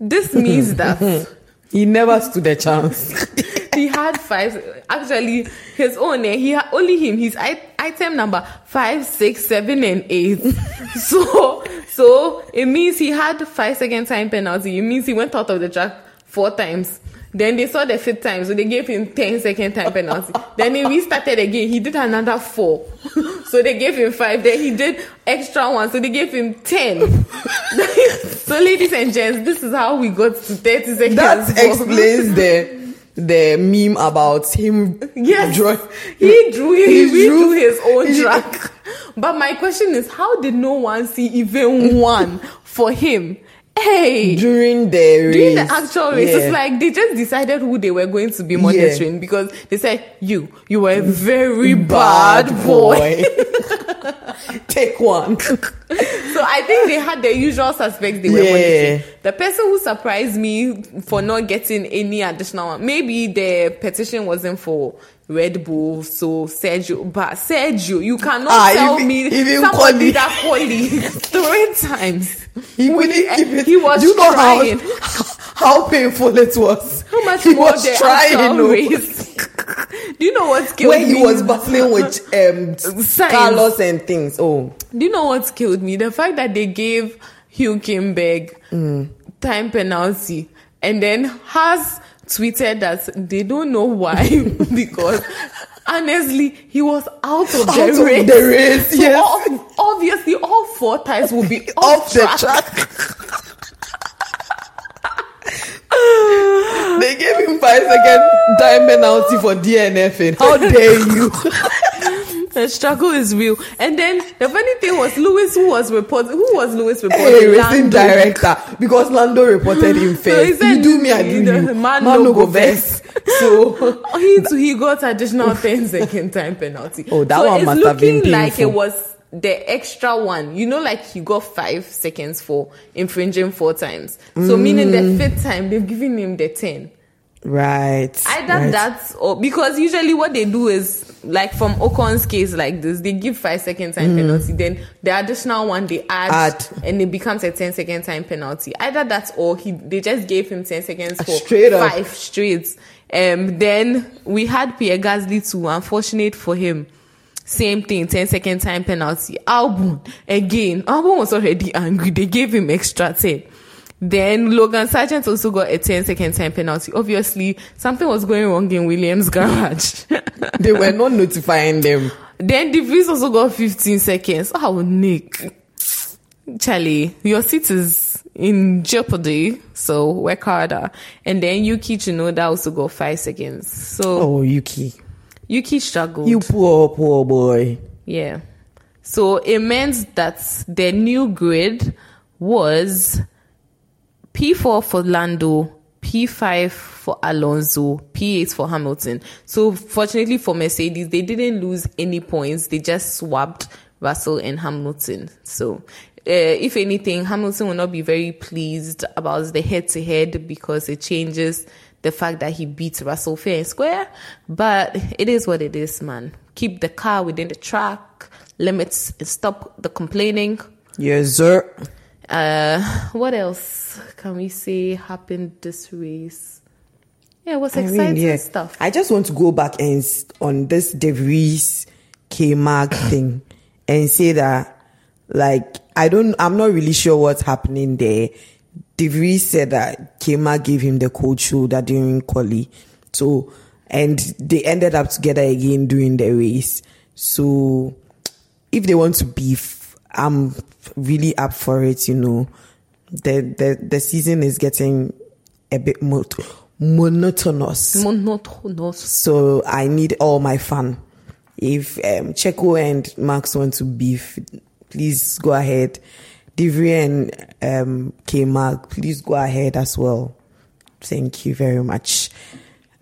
S2: This means that *laughs*
S1: he never stood a chance. *laughs*
S2: he had five. Actually, his own. eh, He only him. His item number five, six, seven, and eight. *laughs* so, so it means he had five second time penalty. It means he went out of the track four times. Then they saw the fifth time, so they gave him 10 second time penalty. then he restarted again. He did another four. *laughs* so they gave him five. Then he did extra one, so they gave him 10. *laughs* so ladies and gents, this is how we got to 30 seconds.
S1: that explains *laughs* the the meme about him.
S2: Yes,
S1: drawing-
S2: he drew. He,
S1: he drew
S2: his own track. But my question is, how did no one see even one for him? Hey,
S1: during the race.
S2: during the actual race,
S1: Yeah.
S2: it's like they just decided who they were going to be monitoring because they said you, you were a very bad, boy. *laughs*
S1: Take one.
S2: So I think they had the usual suspects they were
S1: Yeah.
S2: monitoring. The person who surprised me for not getting any additional one, maybe the petition wasn't for Red Bull, so Sergio, but Sergio, you cannot
S1: Ah,
S2: tell
S1: even-
S2: me
S1: even
S2: somebody
S1: Collie.
S2: that Collie *laughs* three times.
S1: He couldn't it.
S2: He was
S1: Do you know how,
S2: trying. *laughs*
S1: how painful it was?
S2: How much
S1: he was trying.
S2: Do you know what killed me?
S1: When he was battling with um. Carlos and things. Oh,
S2: Do you know what killed me? The fact that they gave Hulkenberg
S1: Mm.
S2: time penalty and then has tweeted that they don't know why *laughs* because honestly he was out of the
S1: Out of
S2: race.
S1: the race,
S2: So
S1: yes.
S2: ob- obviously all four ties will be *laughs* off,
S1: off the
S2: track.
S1: track. *laughs* they gave him five second time penalty for DNFing. How dare you?
S2: The struggle is real. And then the funny thing was Lewis who was reporting who was Lewis reporting?
S1: hey, racing director, because Lando reported him *laughs*
S2: So he
S1: first.
S2: said,
S1: you do me, I do you.
S2: man
S1: Man
S2: no go
S1: go. So *laughs*
S2: he too, he got additional *laughs* 10 second time penalty.
S1: Oh, that
S2: so
S1: one must have been
S2: looking like it was the extra one. You know, like he got five seconds for infringing four times. So meaning the
S1: Mm.
S2: fifth time they've given him the 10.
S1: Right,
S2: Either
S1: right.
S2: that or because usually what they do is like from Ocon's case like this, they give five second time penalty, then the additional one they add,
S1: Mm. Add.
S2: and it becomes a 10 second time penalty. Either that or he they just gave him 10 seconds for
S1: Straight up.
S2: five straight. Um then we had Pierre Gasly too, unfortunate for him. Same thing, 10 second time penalty. Albon, again, Albon was already angry. They gave him extra 10. Then Logan Sargeant also got a 10 second time penalty. Obviously, something was going wrong in Williams' garage. *laughs*
S1: they were not notifying them.
S2: De Vries also got 15 seconds. Oh, Nyck. Charlie, your seat is in jeopardy, so work harder. And then Yuki Tsunoda also got 5 seconds. So
S1: Oh, Yuki,
S2: Yuki struggled.
S1: you poor poor boy.
S2: Yeah. So it meant that the new grid was P4 for Lando, P5 for Alonso, P8 for Hamilton. So fortunately for Mercedes, they didn't lose any points. They just swapped Russell and Hamilton. So uh, if anything, Hamilton will not be very pleased about the head to head because it changes the fact that he beats Russell fair and square. But it is what it is, man. Keep the car within the track limits and stop the complaining.
S1: Yes, sir.
S2: Uh, what else can we say happened this race? Yeah, it was
S1: I
S2: exciting
S1: mean, yeah.
S2: stuff.
S1: I just want to go back and on this De Vries K-Mag *coughs* thing and say that, like, I don't, I'm not really sure what's happening there. De Vries said that K-Mag gave him the cold shoulder during quali. So, and they ended up together again during the race. So, if they want to beef, I'm really up for it, you know. The, the, the season is getting a bit mo- monotonous.
S2: Monotonous.
S1: So I need all my fun. If um, Checo and Max want to beef, please go ahead. De Vries and um, K-Mag, please go ahead as well. Thank you very much.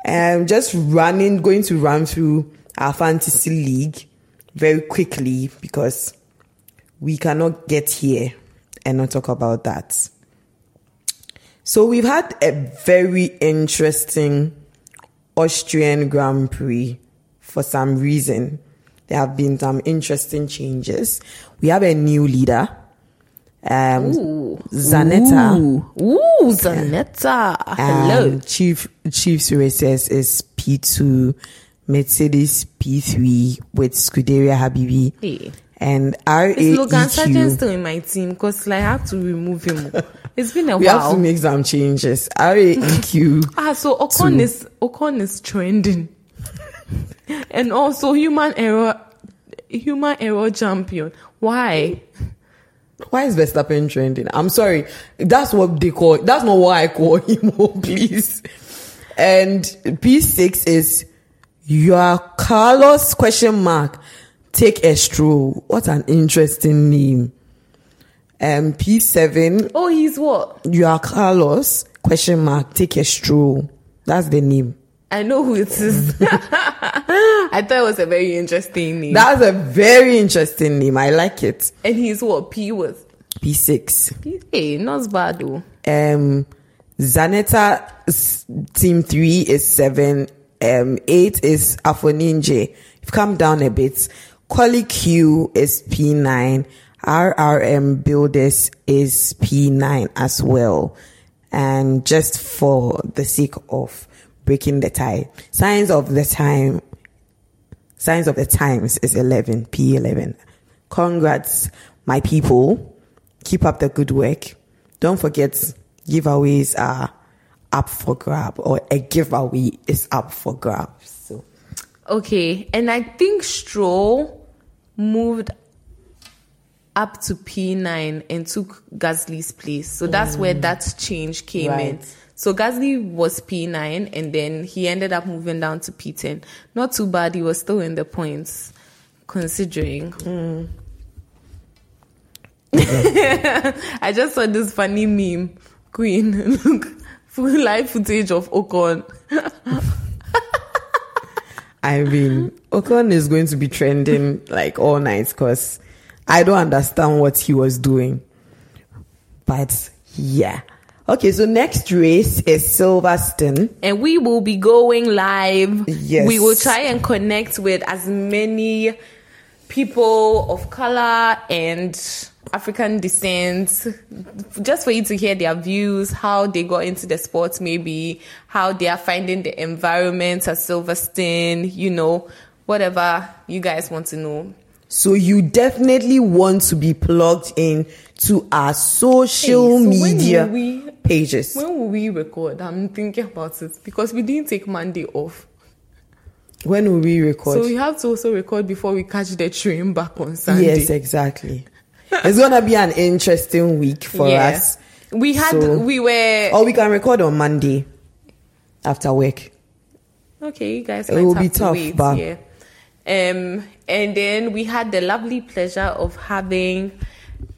S1: Um, just running, going to run through our fantasy league very quickly because we cannot get here and not talk about that. So we've had a very interesting Austrian Grand Prix for some reason. There have been some interesting changes. We have a new leader, um, Zanetta.
S2: Ooh, Ooh Zanetta. Hello.
S1: Um, Chief Chiefs races is P2, Mercedes P3 with Scuderia Habibi,
S2: Hey.
S1: And
S2: Is Logan
S1: Sargeant
S2: still in my team? Because like, I have to remove him. It's been a while.
S1: We have to make some changes. RAEQ. *laughs*
S2: Ah, so Ocon
S1: Two.
S2: is Ocon is trending, *laughs* and also human error, human error champion. Why?
S1: Why is Verstappen trending? I'm sorry. That's what they call. That's not why I call him. *laughs* Oh, please. And P6 is your Carlos question mark. Take a stroll. What an interesting name. Um, P7,
S2: Oh, he's what?
S1: you are Carlos question mark. Take a stroll. That's the name.
S2: I know who it is. *laughs* I thought it was a very interesting name.
S1: That's a very interesting name. I like it.
S2: and he's what? P was.
S1: P6.
S2: P- Hey, not bad though.
S1: Um, Zanetta s- team three is seven. Um, eight is Afoninje. You've come down a bit. Quali Q is P9. RRM Builders is P9 as well. And just for the sake of breaking the tie, signs of the time, signs of the times is 11, P11. Congrats, my people. Keep up the good work. Don't forget, giveaways are up for grab, or a giveaway is up for grabs. So,
S2: Okay, and I think Stroll moved up to P9 and took Gasly's place. So that's where mm. that change came in. So Gasly was P9 and then he ended up moving down to P10. Not too bad, he was still in the points considering. Mm. *laughs* I just saw this funny meme. Queen, *laughs* look, full live footage of Ocon. *laughs*
S1: I mean, Ocon is going to be trending like all night because I don't understand what he was doing. But yeah. Okay, so next race is Silverstone.
S2: and we will be going live.
S1: Yes.
S2: We will try and connect with as many people of color and African descent just for you to hear their views, how they got into the sports, maybe how they are finding the environment at Silverstone, you know, whatever you guys want to know.
S1: So you definitely want to be plugged in to our social
S2: Hey, so
S1: media
S2: we-
S1: pages.
S2: When will we record? I'm thinking about it because we didn't take Monday off.
S1: When will we record?
S2: So we have to also record before we catch the train back on Sunday.
S1: Yes, exactly. *laughs* it's gonna be an interesting week for
S2: Yeah.
S1: us.
S2: We had
S1: So-
S2: we were
S1: Or we can record on Monday after work.
S2: okay. You guys,
S1: It will be
S2: to
S1: tough,
S2: wait,
S1: but-
S2: yeah. Um, and then we had the lovely pleasure of having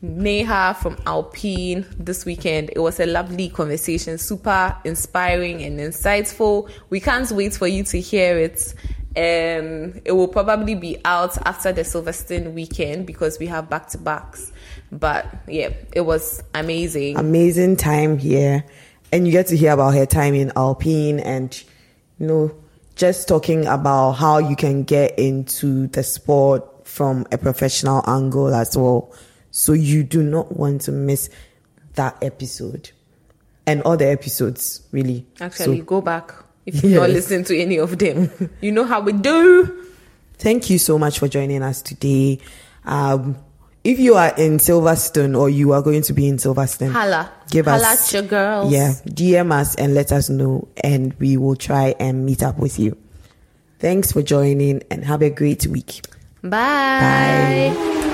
S2: Neha from Alpine this weekend. It was a lovely conversation, super inspiring and insightful. We can't wait for you to hear it. Um, it will probably be out after the Silverstone weekend because we have back to backs. But yeah, it was amazing.
S1: Amazing time here. And you get to hear about her time in Alpine and, you know, just talking about how you can get into the sport from a professional angle as well. So you do not want to miss that episode and all the episodes, really.
S2: Actually,
S1: So
S2: go back if you've not
S1: Yes.
S2: listened to any of them. *laughs* you know how we do.
S1: Thank you so much for joining us today. Um, if you are in Silverstone or you are going to be in Silverstone,
S2: Holla.
S1: give
S2: Holla
S1: us
S2: your girls.
S1: Yeah, DM us and let us know, and we will try and meet up with you. Thanks for joining, and have a great week.
S2: Bye.